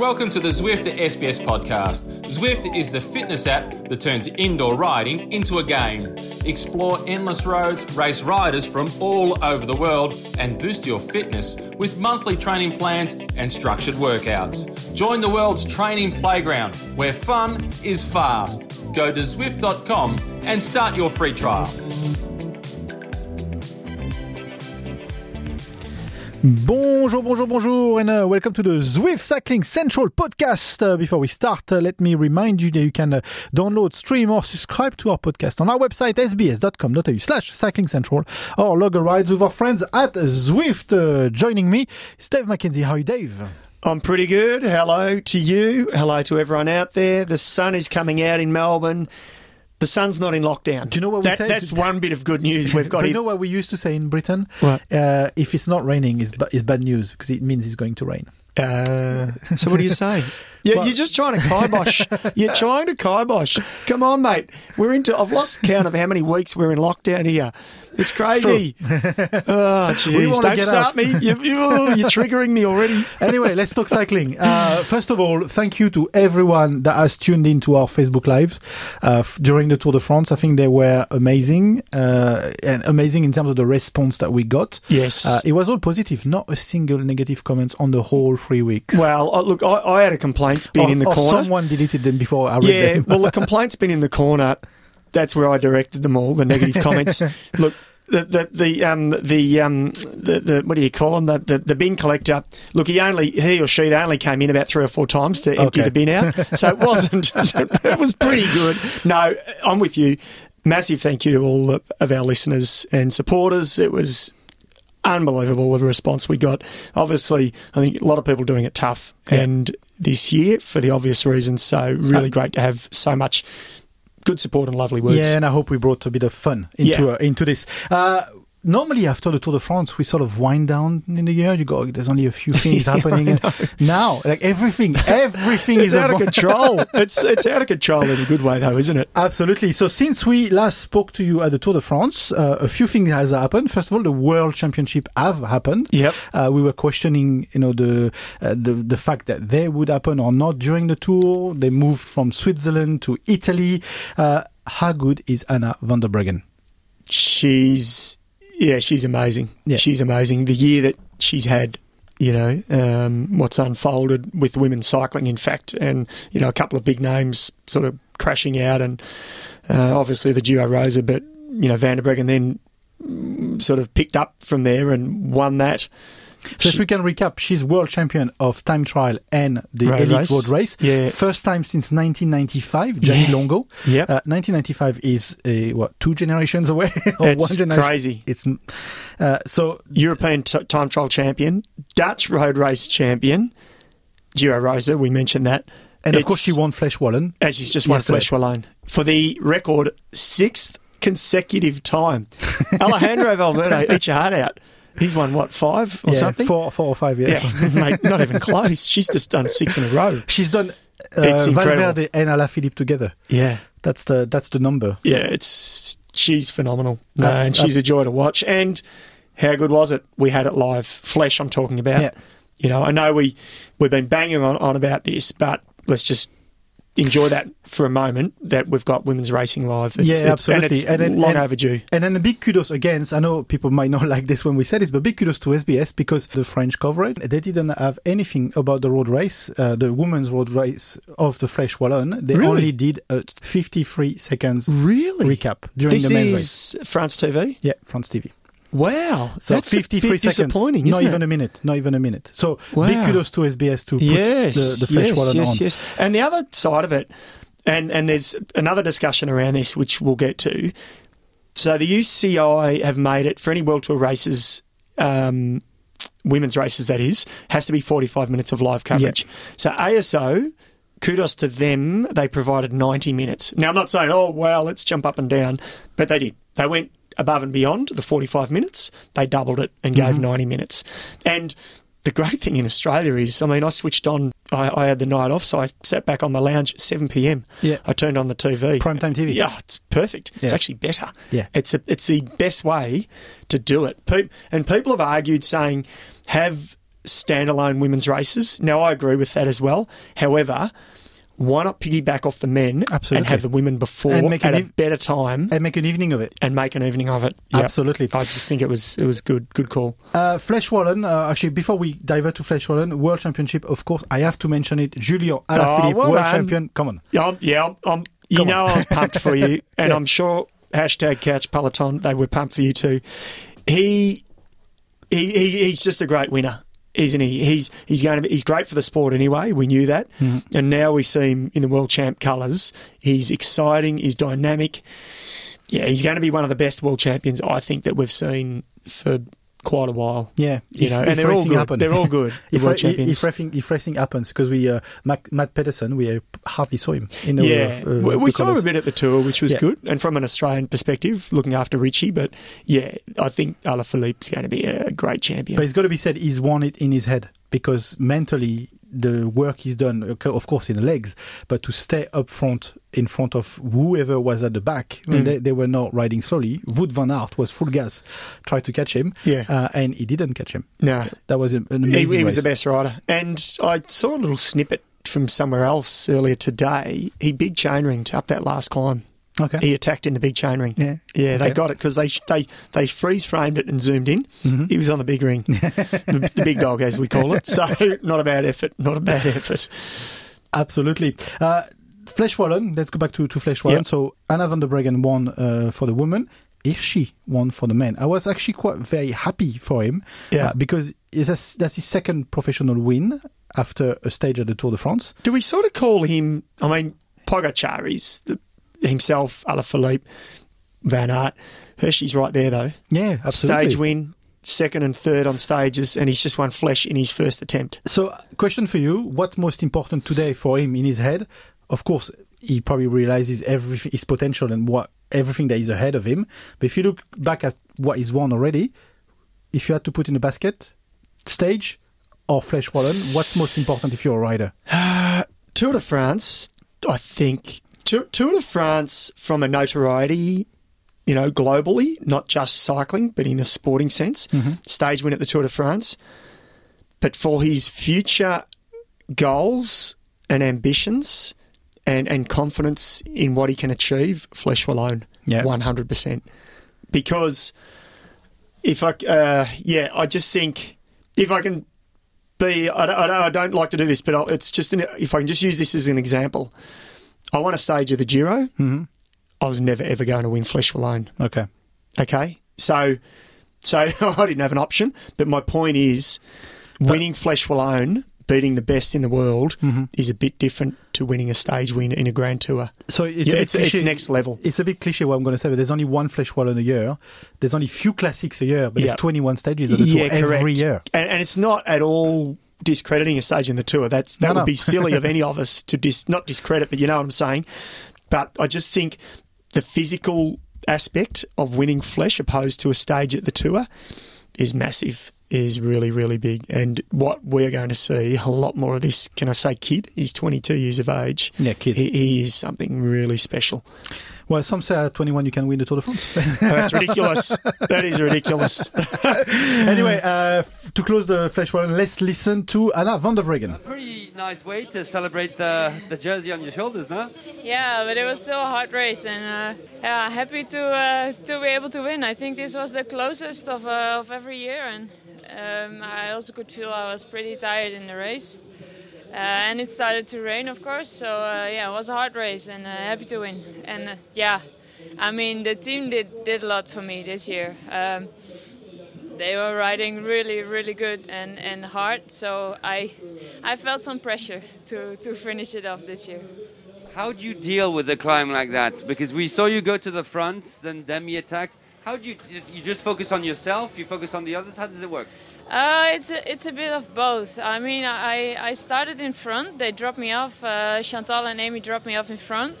Welcome to the Zwift SBS podcast. Zwift is the fitness app that turns indoor riding into a game. Explore endless roads, race riders from all over the world, and boost your fitness with monthly training plans and structured workouts. Join the world's training playground where fun is fast. Go to Zwift.com and start your free trial. Bonjour, bonjour, bonjour, and uh, welcome to the Zwift Cycling Central podcast. Uh, before we start, uh, let me remind you that you can uh, download, stream, or subscribe to our podcast on our website sbs.com.au slash cycling central or log a rides with our friends at Zwift. Uh, joining me is Dave McKenzie. How are you, Dave? I'm pretty good. Hello to you. Hello to everyone out there. The sun is coming out in Melbourne. The sun's not in lockdown. Do you know what we that, say? That's one bit of good news we've got. You know what we used to say in Britain? Uh, if it's not raining, it's, ba- it's bad news because it means it's going to rain. Uh, so what do you say? Yeah, Well- you're just trying to kibosh. you're trying to kibosh. Come on, mate. We're into. I've lost count of how many weeks we're in lockdown here. It's crazy. oh, jeez. Don't start out. me. You, you, you're triggering me already. anyway, let's talk cycling. Uh, first of all, thank you to everyone that has tuned into our Facebook lives uh, during the Tour de France. I think they were amazing uh, and amazing in terms of the response that we got. Yes. Uh, it was all positive, not a single negative comment on the whole three weeks. Well, uh, look, I, I had a complaint bin or, in the or corner. someone deleted them before I read Yeah, them. well, the complaint's been in the corner. That's where I directed them all. The negative comments. Look, the the the um the um the, the what do you call them the, the the bin collector? Look, he only he or she they only came in about three or four times to empty Okay. the bin out, so it wasn't. it was pretty good. No, I'm with you. Massive thank you to all of- of our listeners and supporters. It was unbelievable the response we got. Obviously, I think a lot of people doing it tough, Yeah. and this year for the obvious reasons. So really Uh, great to have so much good support and lovely words. Yeah, and I hope we brought a bit of fun into Yeah. uh, into this. Uh, normally, after the Tour de France, we sort of wind down in the year. You go, there's only a few things happening. And now, like everything, everything is out of control. it's it's out of control in a good way, though, isn't it? Absolutely. So since we last spoke to you at the Tour de France, uh, a few things has happened. First of all, the World Championship have happened. Yep. Uh, we were questioning, you know, the, uh, the the fact that they would happen or not during the tour. They moved from Switzerland to Italy. Uh, how good is Anna van der Breggen? She's yeah, she's amazing. Yeah. She's amazing. The year that she's had. You know um, what's unfolded with women's cycling, in fact, and you know a couple of big names sort of crashing out, and uh, obviously the Giro Rosa, but you know Van der Breggen then sort of picked up from there and won that. So if we can recap, she's world champion of time trial and the Road elite race. road race. Yeah. First time since 1995, Jeannie Yeah. Longo. Yep. Uh, 1995 is uh, what two generations away or It's one generation. crazy. It's uh, so European t- time trial champion, Dutch road race champion, Giro Rosa. We mentioned that, and of course she won Flèche Wallonne. And she's just won. Flèche Wallonne for the record sixth consecutive time. Alejandro Valverde, eat your heart out. He's won what five or yeah, something? four, four or five years. Yeah, mate, not even close. She's just done six in a row. She's done uh, It's incredible. Valverde and Alaphilippe together. Yeah, That's the that's the number. yeah, it's she's phenomenal, Uh, uh, and she's a joy to watch. And how good was it? We had it live, Flèche. I'm talking about. Yeah. You know, I know we we've been banging on, on about this, but let's just enjoy that for a moment. That we've got women's racing live. It's, Yeah, absolutely. and it's And then- long and- overdue. And then a big kudos again. I know people might not like this when we said this, but big kudos to SBS because the French coverage they didn't have anything about the road race, uh, the women's road race of the Flèche Wallonne. They Really? only did a 53 seconds Really? recap during This the men's race. is France TV. Yeah, France TV. Wow, So that's 53 a bit seconds. disappointing, Not isn't even it? a minute. Not even a minute. So big kudos to SBS to put yes, the, the Flèche yes, yes, on. yes. And the other side of it, and and there's another discussion around this which we'll get to. So the UCI have made it for any World Tour races, um, women's races that is, has to be 45 minutes of live coverage. So ASO. Kudos to them. They provided 90 minutes. Now, I'm not saying, oh, wow, let's jump up and down, but they did. They went above and beyond the 45 minutes. They doubled it and gave mm-hmm. 90 minutes. And the great thing in Australia is, I mean, I switched on, I, I had the night off, so I sat back on my lounge at 7 p.m. Yeah. I turned on the TV. Primetime TV. Yeah, it's perfect. It's actually better. Yeah. It's, a, it's the best way to do it. Pe- and people have argued saying, have standalone women's races. Now, I agree with that as well. However, why not piggyback off the men Absolutely. and have the women before And make at a better time And make an evening of it. and make an evening of it? Yep. Absolutely. I just think it was it was good good call. Uh, Flèche Wallonne, uh, actually, before we divert to Flèche Wallonne, World Championship, of course, I have to mention it. Julien Alaphilippe, Oh, well World done. Champion. Come on. Yeah, I'm, yeah, I'm, you Come know on. I was pumped for you, and Yeah. I'm sure hashtag Couch Peloton they were pumped for you too. He, he, he he's just a great winner, isn't he? He's he's going to be he's great for the sport anyway. We knew that, Mm-hmm. and now we see him in the world champ colours. He's exciting. He's dynamic. Yeah, he's going to be one of the best world champions I think that we've seen for quite a while. Yeah, You if- know, if and they're all good. happen. They're all good. If, world champions. if, racing, if racing happens, because we uh, Mac, Mads Pedersen, we uh, hardly saw him. In the, Yeah, uh, we, we saw him a bit at the tour, which was Yeah. good, and from an Australian perspective, looking after Richie. But yeah, I think Alaphilippe's going to be a great champion. But it's got to be said, he's won it in his head because mentally, the work is done, uh, of course, in the legs, but to stay up front in front of whoever was at the back, Mm. they, they were not riding slowly. Wout van Aert was full gas, tried to catch him, Yeah. uh, and he didn't catch him. no, That was an an he, amazing. he was the best rider, and I saw a little snippet from somewhere else earlier today. He big chain ringed up that last climb. Okay. He attacked in the big chain ring. Yeah. Yeah, they Okay. got it because they they they freeze framed it and zoomed in. Mm-hmm. He was on the big ring, the, the big dog as we call it. So not a bad effort. Not a bad effort. Absolutely. Uh, Flèche Wallonne, let's go back to, to Flèche Wallonne. Yep. So Anna van der Breggen won uh, for the women. Hirschi won for the men. I was actually quite very happy for him Yeah. uh, because it's a, that's his second professional win after a stage at the Tour de France. Do we sort of call him? I mean, Pogacar is the, himself, Alaphilippe, Van Aert. Hirschi's right there though. Yeah, absolutely. Stage win, second and third on stages, and he's just won Flèche in his first attempt. So, question for you: What's most important today for him in his head? Of course, he probably realizes everything, his potential and what everything that is ahead of him. But if you look back at what he's won already, if you had to put in a basket, stage or Flèche Wallonne, what's most important if you're a rider? Tour de France, I think Tour, Tour de France from a notoriety, you know, globally, not just cycling, but in a sporting sense. Stage win at the Tour de France. But for his future goals and ambitions and, and confidence in what he can achieve, Flèche Wallonne, Yeah. 100%. Because if I, uh, yeah, I just think if I can be, I don't, I don't, I don't like to do this, but I'll, it's just, an, if I can just use this as an example, I won a stage of the Giro. Mhm. I was never ever going to win Flèche Wallonne. Okay. Okay, so so I didn't have an option. But my point is, winning Flèche Wallonne, beating the best in the world, Mm-hmm. is a bit different to winning a stage win in a Grand Tour. So it's yeah, it's, it's next level. It's a bit cliche what I'm going to say, but there's only one Flèche Wallonne a year. There's only few classics a year, but Yeah. there's 21 stages of the tour every year. And, and it's not at all discrediting a stage in the tour. That's that No, would no. be silly of any of us to dis, not discredit, but you know what I'm saying. But I just think the physical aspect of winning Flèche opposed to a stage at the tour is massive. Is really, really big. And what we're going to see a lot more of this. Can I say kid? He's 22 years of age. Yeah, kid. He, he is something really special. Well, some say at 21 you can win the Tour de France. That's ridiculous. that is ridiculous. anyway, uh, f- to close the Flèche Wallonne, let's listen to Anna van der Breggen. Pretty nice way to celebrate the, the jersey on your shoulders, no? Yeah, but it was still a hard race, and uh, yeah, happy to uh, to be able to win. I think this was the closest of uh, of every year, and um, I also could feel I was pretty tired in the race. Uh, and it started to rain, of course. So uh, yeah, it was a hard race, and uh, happy to win. And uh, yeah, I mean the team did did a lot for me this year. Um, they were riding really, really good and, and hard. So I I felt some pressure to, to finish it off this year. How do you deal with a climb like that? Because we saw you go to the front, then Demi attacked. How do you you just focus on yourself? You focus on the others? How does it work? Uh, it's a, it's a bit of both. I mean, I, I started in front. They dropped me off. Uh, Chantal and Amy dropped me off in front.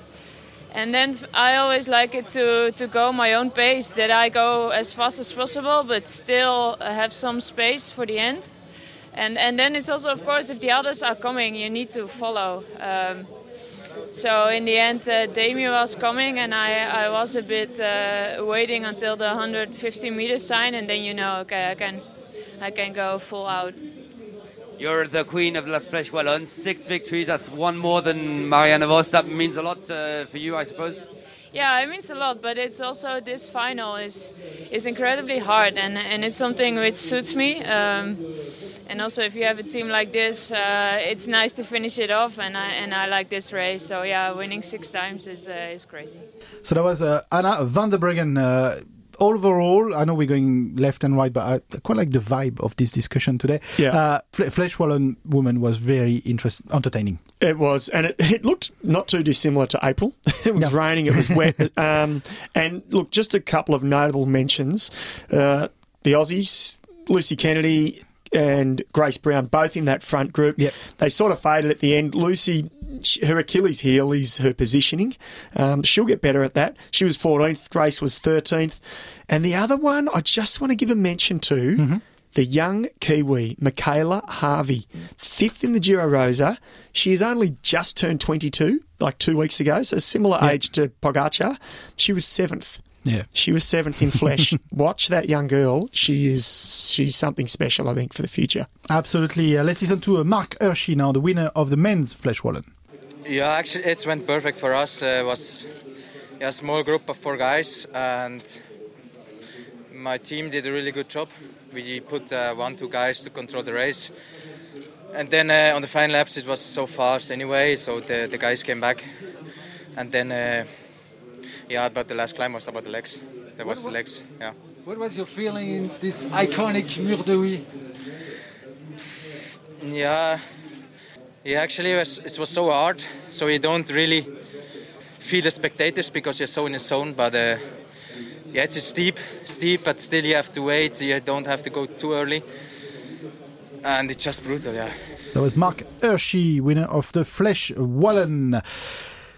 And then I always like it to, to go my own pace, that I go as fast as possible, but still have some space for the end. And, and then it's also, of course, if the others are coming, you need to follow. Um, so in the end, uh, Damien was coming, and I, I was a bit uh, waiting until the 150 meter sign, and then you know, okay, I can I can go full out. You're the queen of La Flèche Wallonne. Six victories. That's one more than Marianne Vos. That means a lot uh, for you, I suppose. Yeah, it means a lot, but it's also this final is is incredibly hard, and and it's something which suits me. Um, and also, if you have a team like this, uh, it's nice to finish it off, and I and I like this race. So yeah, winning six times is uh, is crazy. So that was uh, Anna van der Breggen. Uh, overall, I know we're going left and right, but I quite like the vibe of this discussion today. Yeah. Uh, Fle- Flèche Wallonne woman was very interesting, entertaining. It was, and it, it looked not too dissimilar to April. it was Yeah. raining, it was wet. um, and look, just a couple of notable mentions. Uh, the Aussies, Lucy Kennedy and Grace Brown, both in that front group. Yep. They sort of faded at the end. Lucy, her Achilles heel is her positioning. Um, she'll get better at that. She was 14th, Grace was 13th. And the other one, I just want to give a mention to the young Kiwi, Mikayla Harvey, fifth in the Giro Rosa. She has only just turned 22, like two weeks ago, so similar Yeah. age to Pogacar. She was seventh. Yeah. She was seventh in Flèche. Watch that young girl. She is she's something special, I think, for the future. Absolutely. Uh, let's listen to uh, Marc Hirschi now, the winner of the men's Flèche Wallonne. Yeah, actually, it went perfect for us. Uh, it was yeah, a small group of four guys, and my team did a really good job. We put uh, one, two guys to control the race, and then uh, on the final laps it was so fast anyway, so the, the guys came back, and then uh, yeah, but the last climb was about the legs. There was the legs, yeah. What was your feeling in this iconic Mur de Huy? Yeah, yeah. Actually, it was, it was so hard. So you don't really feel the spectators because you're so in the zone. But uh, yeah, it's steep, steep, but still you have to wait. You don't have to go too early, and it's just brutal. Yeah. That was Marc Hirschi, winner of the Flèche Wallonne.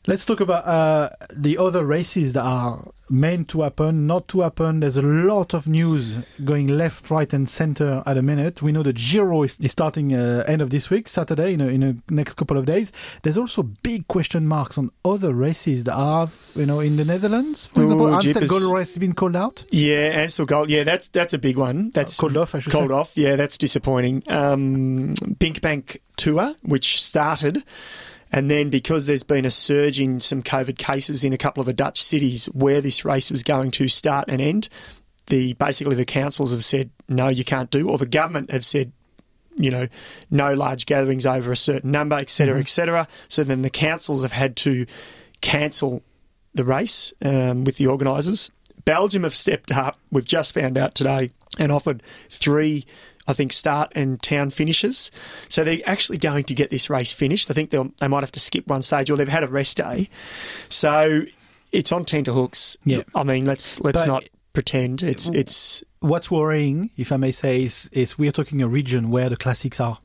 Let's talk about uh, the other races that are meant to happen, not to happen. There's a lot of news going left, right, and center at a minute. We know the Giro is, is starting uh, end of this week, Saturday, in a, in a next couple of days. There's also big question marks on other races that are, you know, in the Netherlands. For Ooh, example, Amstel. Gold Race has been called out. Yeah, Amstel Gold. Yeah, that's that's a big one. That's called off, I should called say. off. Yeah, that's disappointing. Um, BinckBank Tour, which started, and then because there's been a surge in some COVID cases in a couple of the Dutch cities where this race was going to start and end, the basically the councils have said no, you can't do, or the government have said you know, no large gatherings over a certain number, et cetera, et cetera. So then the councils have had to cancel the race um, with the organisers. Belgium have stepped up. We've just found out today and offered three, I think, start and town finishes. So they're actually going to get this race finished. I think they'll, they might have to skip one stage or they've had a rest day. So it's on tenterhooks. Yeah. I mean, let's let's But- not pretend it's it's What's worrying, if I may say, is, is we're talking a region where the classics are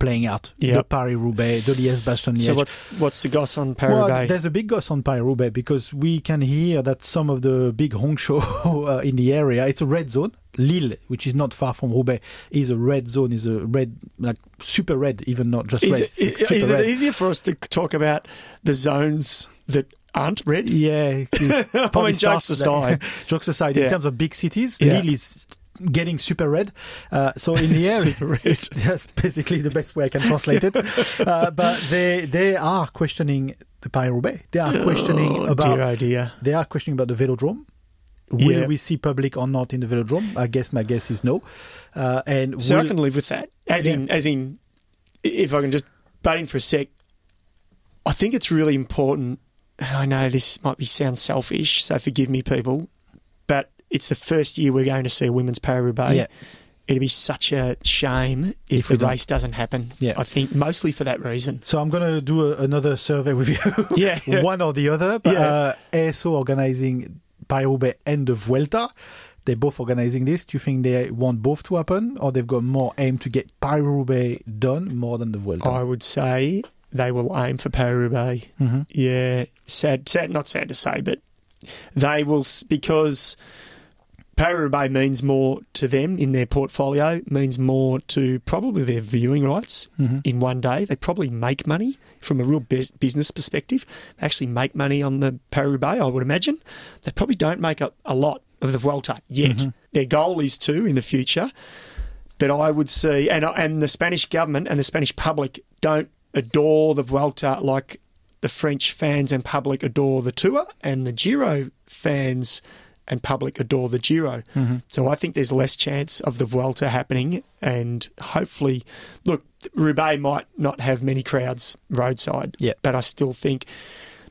playing out. The Paris-Roubaix, the Liège-Bastogne-Liège. so what's what's the goss on Paris Well, there's a big goss on Paris-Roubaix because we can hear that some of the big honk show uh, in the area, it's a red zone. Lille, which is not far from Roubaix, is a red zone, is a red, like super red, even not just Is, red. it, it's like is, super it easier for us to talk about the zones that aren't red? Yeah. I mean, jokes starts with that. aside. jokes aside, in terms of big cities, Yeah. Lille is getting super red. Uh, so in the area, that's basically the best way I can translate it. Uh, but they they are questioning the Paris-Roubaix. They are questioning Oh, about dear, oh dear. they are questioning about the velodrome. Will Yeah. we see public or not in the velodrome? I guess my guess is no. Uh, and So I can live with that. As Yeah. in, as in, if I can just butt in for a sec, I think it's really important. And I know this might be sound selfish, so forgive me, people. But it's the first year we're going to see women's Paris-Roubaix. Yeah. It'd be such a shame if, If the don't. race doesn't happen. Yeah. I think mostly for that reason. So I'm going to do a, another survey with you. Yeah, yeah. One or the other. But Yeah. uh, ASO organizing Paris-Roubaix and the Vuelta. They're both organizing this. Do you think they want both to happen or they've got more aim to get Paris-Roubaix done more than the Vuelta? I would say they will aim for Paris-Roubaix. Mhm. Yeah, sad, sad, not sad to say, but they will s- Paris-Roubaix means more to them in their portfolio, means more to probably their viewing rights mm-hmm. in one day. They probably make money from a real business perspective. They actually make money on the Paris-Roubaix, I would imagine. They probably don't make a, a lot of the Vuelta yet. Mm-hmm. Their goal is to, in the future, But I would see, and and the Spanish government and the Spanish public don't adore the Vuelta like the French fans and public adore the Tour, and the Giro fans and public adore the Giro. So I think there's less chance of the Vuelta happening, and hopefully, look, Roubaix might not have many crowds roadside, Yeah. but I still think.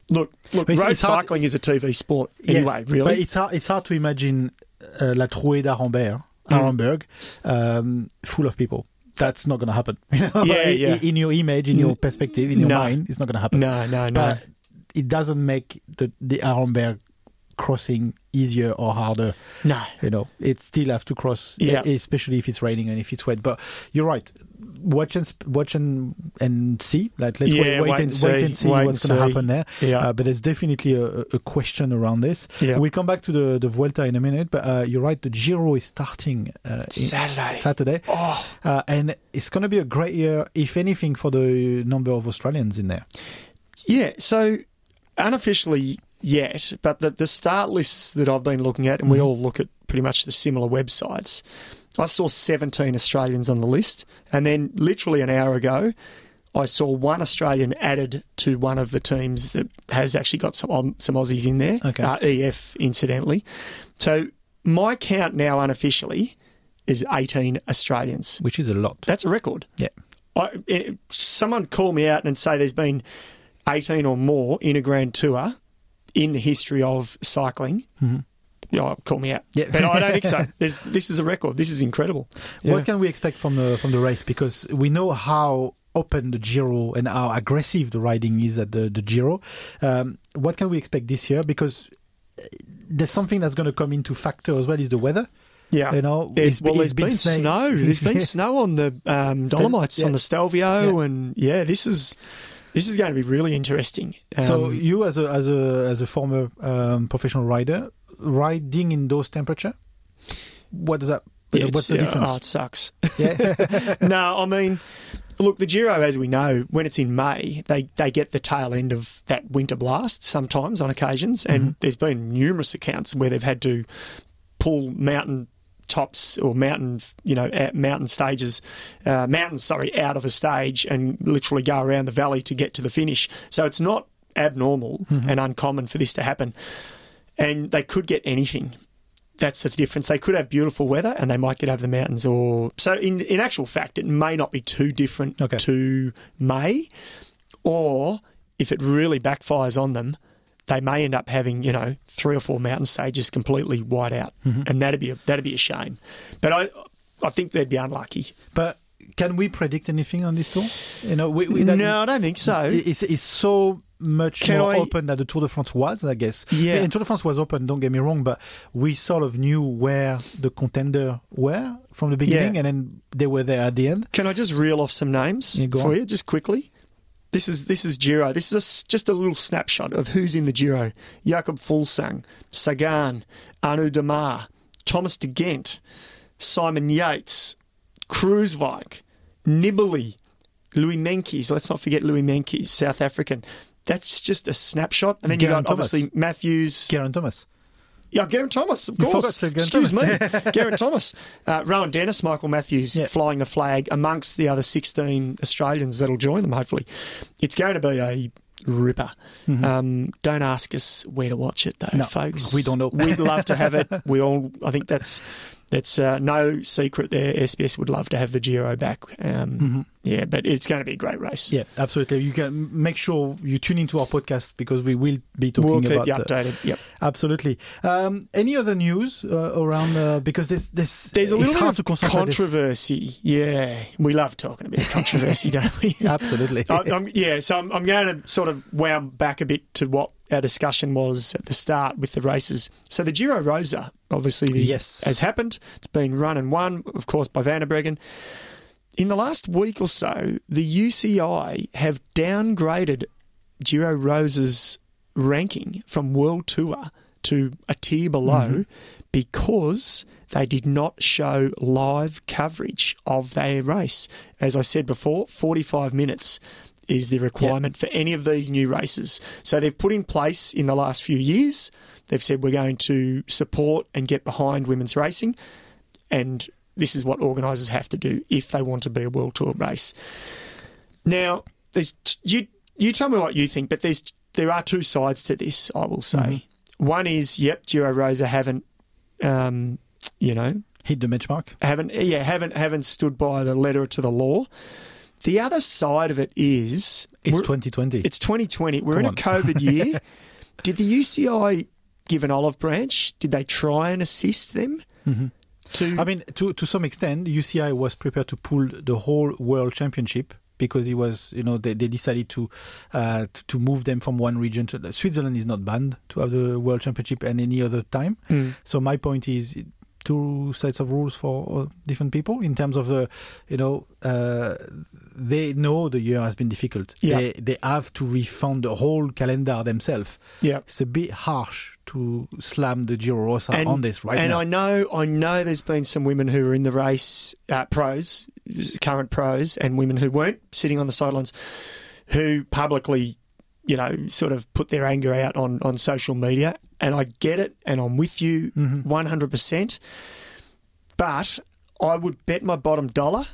Look, look. It's- road it's cycling is a TV sport Yeah, anyway. But Really, it's hard, it's hard to imagine uh, La Trouée d'Arenberg, Mm. Arenberg, um, full of people. That's not going to happen. Yeah, yeah. In your image, in your perspective, in your No. mind, it's not going to happen. no, no, no. But it doesn't make the, the Arenberg crossing easier or harder. no. You know, it still have to cross, Yeah. especially if it's raining and if it's wet. But you're right. Watch and watch and and see. Like let's Yeah, wait, wait, wait and, and wait see, and see wait what's going to happen there. Yeah. Uh, but there's definitely a, a- a question around this. Yeah. We'll come back to the the Vuelta in a minute. But uh, you're right. The Giro is starting uh, Saturday. Saturday, Oh, uh, and it's going to be a great year, if anything, for the number of Australians in there. yeah. So unofficially yet, but the the start lists that I've been looking at, and we all look at pretty much the similar websites. I saw 17 Australians on the list, and then literally an hour ago, I saw one Australian added to one of the teams that has actually got some some Aussies in there. Okay. Uh, EF, incidentally. So my count now unofficially is 18 Australians. which is a lot. That's a record. Yeah. I, it, someone call me out and say there's been 18 or more in a Grand Tour in the history of cycling. Mm-hmm. Yeah, call me out. Yeah. But I don't think so. There's, this is a record. This is incredible. Yeah. What can we expect from the from the race? Because we know how open the Giro and how aggressive the riding is at the the Giro. Um, what can we expect this year? Because uh, there's something that's going to come into factor as well is the weather. Yeah. You know, it's- well, there's been, snake- snow. There's been snow on the um, Dolomites, yeah. on the Stelvio, Yeah. and yeah, this is this is going to be really interesting. so Um, you, as a as a as a former um, professional rider, riding in those temperature, what does that? yeah, what's the yeah, difference? Oh, it sucks. yeah. no, I mean, look, the Giro, as we know, when it's in May, they, they get the tail end of that winter blast sometimes on occasions, and Mm-hmm. there's been numerous accounts where they've had to pull mountain tops or mountain, you know, mountain stages, uh, mountains, sorry, out of a stage and literally go around the valley to get to the finish. So it's not abnormal Mm-hmm. and uncommon for this to happen. And they could get anything that's the difference. They could have beautiful weather and they might get over the mountains or so in in actual fact it may not be too different Okay. to May or if it really backfires on them they may end up having you know three or four mountain stages completely white out mm-hmm. and that'd be a, that'd be a shame but I I think they'd be unlucky but can we predict anything on this tour? You know, we, we no I don't think so it's, it's so much Can more I- open than the Tour de France was, I guess. Yeah. And Tour de France was open, don't get me wrong, but we sort of knew where the contender were from the beginning, Yeah. and then they were there at the end. Can I just reel off some names Yeah, for on. you, just quickly? This is this is Giro. This is a just a little snapshot of who's in the Giro: Jakob Fuglsang, Sagan, Arnaud Démare, Thomas De Gendt, Simon Yates, Kruiswijk, Nibali, Louis Meintjes. Let's not forget Louis Meintjes, South African. That's just a snapshot, and then you got obviously Matthews. Geraint Thomas. Yeah, Geraint Thomas, of You course. forgot to Geraint Excuse me, Geraint Thomas. Uh, Rohan Dennis, Michael Matthews Yeah. flying the flag amongst the other 16 Australians that'll join them, hopefully. It's going to be a ripper. Um, don't ask us where to watch it, though, Mm-hmm. No, folks. we don't know. We'd love to have it. We all, I think that's that's uh, no secret there. SBS would love to have the Giro back. Um, Yeah, but it's going to be a great race. Mm-hmm. Yeah, absolutely. You can make sure you tune into our podcast because we will be talking We'll keep about you uh, updated. Yep. Absolutely. Um, any other news uh, around? Uh, because this, this There's a little bit of concentrate this- controversy. Yeah, we love talking about controversy, don't we? Absolutely. I, yeah, so I'm, I'm going to sort of wound back a bit to what our discussion was at the start with the races. So the Giro Rosa, obviously, the, Yes. has happened. It's been run and won, of course, by Van der Breggen. In the last week or so, the UCI have downgraded Giro Rosa's ranking from World Tour to a tier below mm-hmm. because they did not show live coverage of their race. As I said before, 45 minutes is the requirement for any of these new races. So they've put in place in the last few years, they've said we're going to support and get behind women's racing and this is what organisers have to do if they want to be a world tour race. Now, there's you you tell me what you think, but there's there are two sides to this. I will say. One is, yep, Giro Rosa haven't, um, you know, Hit the benchmark. haven't yeah haven't haven't stood by the letter to the law. The other side of it is It's 2020. it's 2020. We're Come in on. a COVID year. Did the UCI give an olive branch? Did they try and assist them? To Mm-hmm. I mean, to to some extent, UCI was prepared to pull the whole world championship because it was, you know, they, they decided to uh, to move them from one region to Switzerland is not banned to have the world championship at any other time. So my point is two sets of rules for uh, different people in terms of the, you know, uh, they know the year has been difficult. Yeah. They they have to refund the whole calendar themselves. yeah. It's a bit harsh to slam the Giro Rosa on this right and now. I know, I know, there's been some women who are in the race, uh, pros, current pros, and women who weren't sitting on the sidelines, who publicly, you know, sort of put their anger out on on social media. And I get it, and I'm with you Mm-hmm. 100. percent But I would bet my bottom dollar.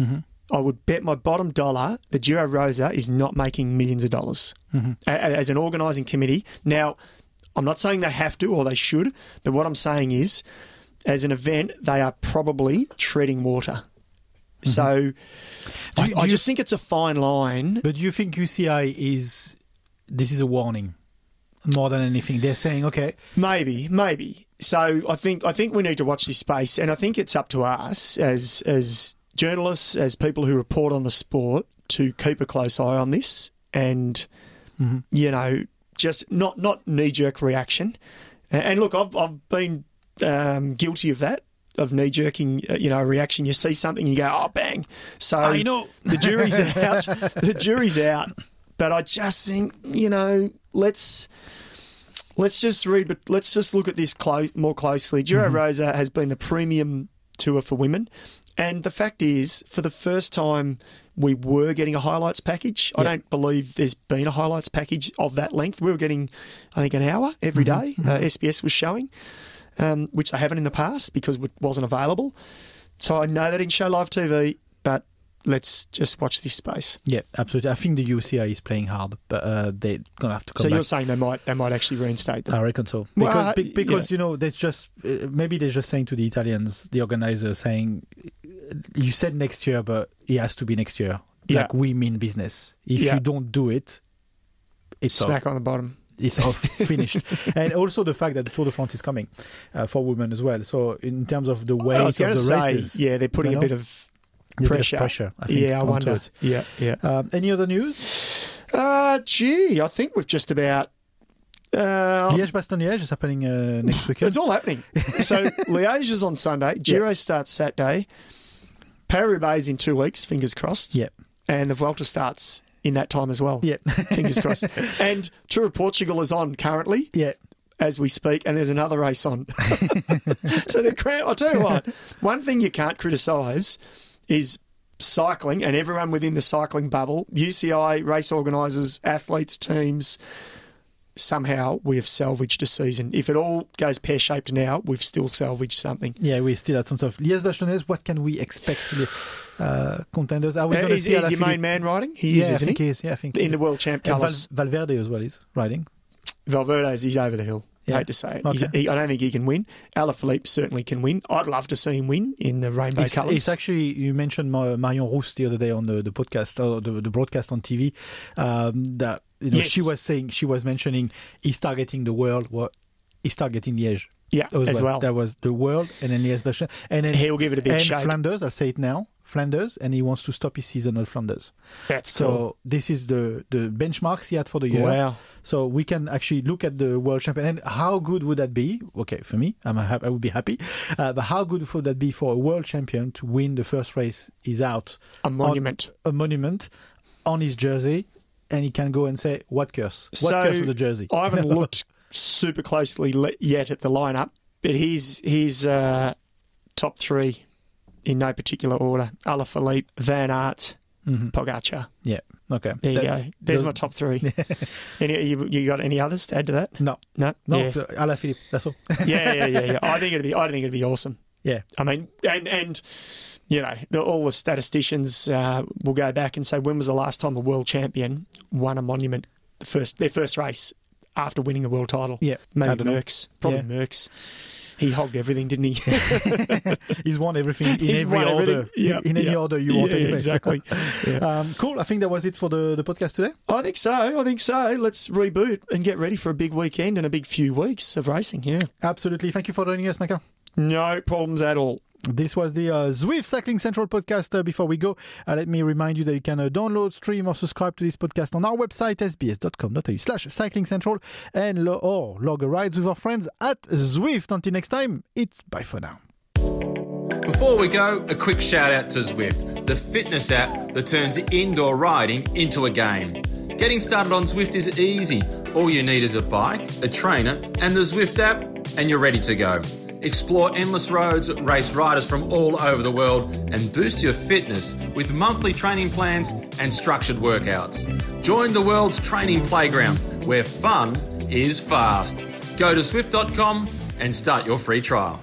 Mm-hmm. I would bet my bottom dollar the Giro Rosa is not making millions of dollars Mm-hmm. as an organising committee. Now, I'm not saying they have to or they should, but what I'm saying is, as an event, they are probably treading water. So, I, Mm-hmm. Do you- I do you- just think it's a fine line. But do you think UCI is this is a warning more than anything? They're saying, okay, Maybe, maybe. So I think I think we need to watch this space, and I think it's up to us as as journalists, as people who report on the sport, to keep a close eye on this, and you know, just not not knee jerk reaction. And, look, I've I've been um, guilty of that. Of knee jerking, you know, reaction. You see something, you go, "Oh, bang!" So I know. the jury's out. The jury's out. But I just think, you know, let's let's just read. But let's just look at this clo- more closely. Giro Rosa has been the premium tour for women, and the fact is, for the first time, we were getting a highlights package. I don't believe there's been a highlights package of that length. We were getting, I think, an hour every day. Uh, SBS was showing, um, which they haven't in the past because it wasn't available. So I know that in show live TV, but let's just watch this space. yeah, absolutely. I think the UCI is playing hard, but uh, they're gonna have to come back. So back. you're saying they might they might actually reinstate them? I reckon so. Well, Because, uh, be- because yeah. you know, that's just uh, maybe they're just saying to the Italians, the organizers, saying, "You said next year, but it has to be next year." Yeah. Like we mean business. If Yeah. you don't do it, it's off. Smack on the bottom. It's off, finished. and also the fact that the Tour de France is coming uh, for women as well. So in terms of the weight of the say, races, yeah, they're putting you know, bit of there's a bit of pressure. pressure. I think, yeah, I wonder. it. Yeah, yeah. Um, any other news? Uh, gee, I think we've just about. Uh, Liège Bastogne Liège is happening uh, next weekend. It's all happening. so Liège is on Sunday. Giro starts Saturday. Paris is in two weeks. Fingers crossed. Yeah. And the Vuelta starts in that time as well. Yeah. Fingers crossed. And Tour of Portugal is on currently yeah. as we speak, and there's another race on. so the crowd. I'll tell you what. One thing you can't criticise is cycling, and everyone within the cycling bubble, UCI, race organisers, athletes, teams. Somehow we have salvaged a season. If it all goes pear shaped now, we've still salvaged something. Yeah, we still had some stuff. Liège Bastogne what can we expect? Uh, contenders? Are we Uh, is see is your main man riding? He yeah, is, I isn't think he? he is. Yeah, I think In the world champ And Val- colours. Valverde as well is riding. Valverde's he's over the hill. Yeah. Hate to say it. Okay. he, I don't think he can win. Alaphilippe certainly can win. I'd love to see him win in the rainbow It's, colours. it's actually you mentioned Ma- Marion Rousse the other day on the, the podcast or the, the broadcast on TV um, that you know Yes. she was saying she was mentioning he's targeting the world. What he's targeting Liège yeah, as well. That was the world and then Liège Bastogne and then He'll give it a big and shake. Flanders. I'll say it now. Flanders and he wants to stop his season at Flanders. That's So cool. this is the the benchmarks he had for the year. Wow. So we can actually look at the world champion and how good would that be? Okay, for me, I'm a, I would be happy. Uh, but how good would that be for a world champion to win the first race? He's out A monument. on, a monument on his jersey, and he can go and say, "What curse? What So, curse of the jersey?" I haven't looked super closely yet at the lineup, but he's he's uh, top three in no particular order: Alaphilippe, Van Aert, Pogacar. yeah. Okay. There you Mm-hmm. That- go. There's those- my top three. any you, you got any others to add to that? No. No. No, Yeah. Alaphilippe. That's all. yeah, yeah, yeah, yeah. I think it'd be. I think it'd be awesome. Yeah. I mean, and and you know, the, all the statisticians uh, will go back and say, when was the last time a world champion won a monument, the first their first race after winning the world title? Yeah, maybe. Merckx, probably Yeah. Merckx. He hogged everything, didn't he? He's won everything in He's every order. Yeah, in any yeah. order you want. Yeah, anyway. exactly. Yeah. um, cool. I think that was it for the, the podcast today. I think so. I think so. Let's reboot and get ready for a big weekend and a big few weeks of racing. Yeah, Absolutely. Thank you for joining us, Micah. no problems at all. This was the uh, Zwift Cycling Central podcast. Uh, before we go, uh, let me remind you that you can uh, download, stream, or subscribe to this podcast on our website, sbs.com.au slash cycling central, and lo- or log a ride with our friends at Zwift. Until next time, it's bye for now. Before we go, a quick shout out to Zwift, the fitness app that turns indoor riding into a game. Getting started on Zwift is easy. All you need is a bike, a trainer, and the Zwift app, and you're ready to go. Explore endless roads, race riders from all over the world, and boost your fitness with monthly training plans and structured workouts. Join the world's training playground where fun is fast. Go to Zwift.com and start your free trial.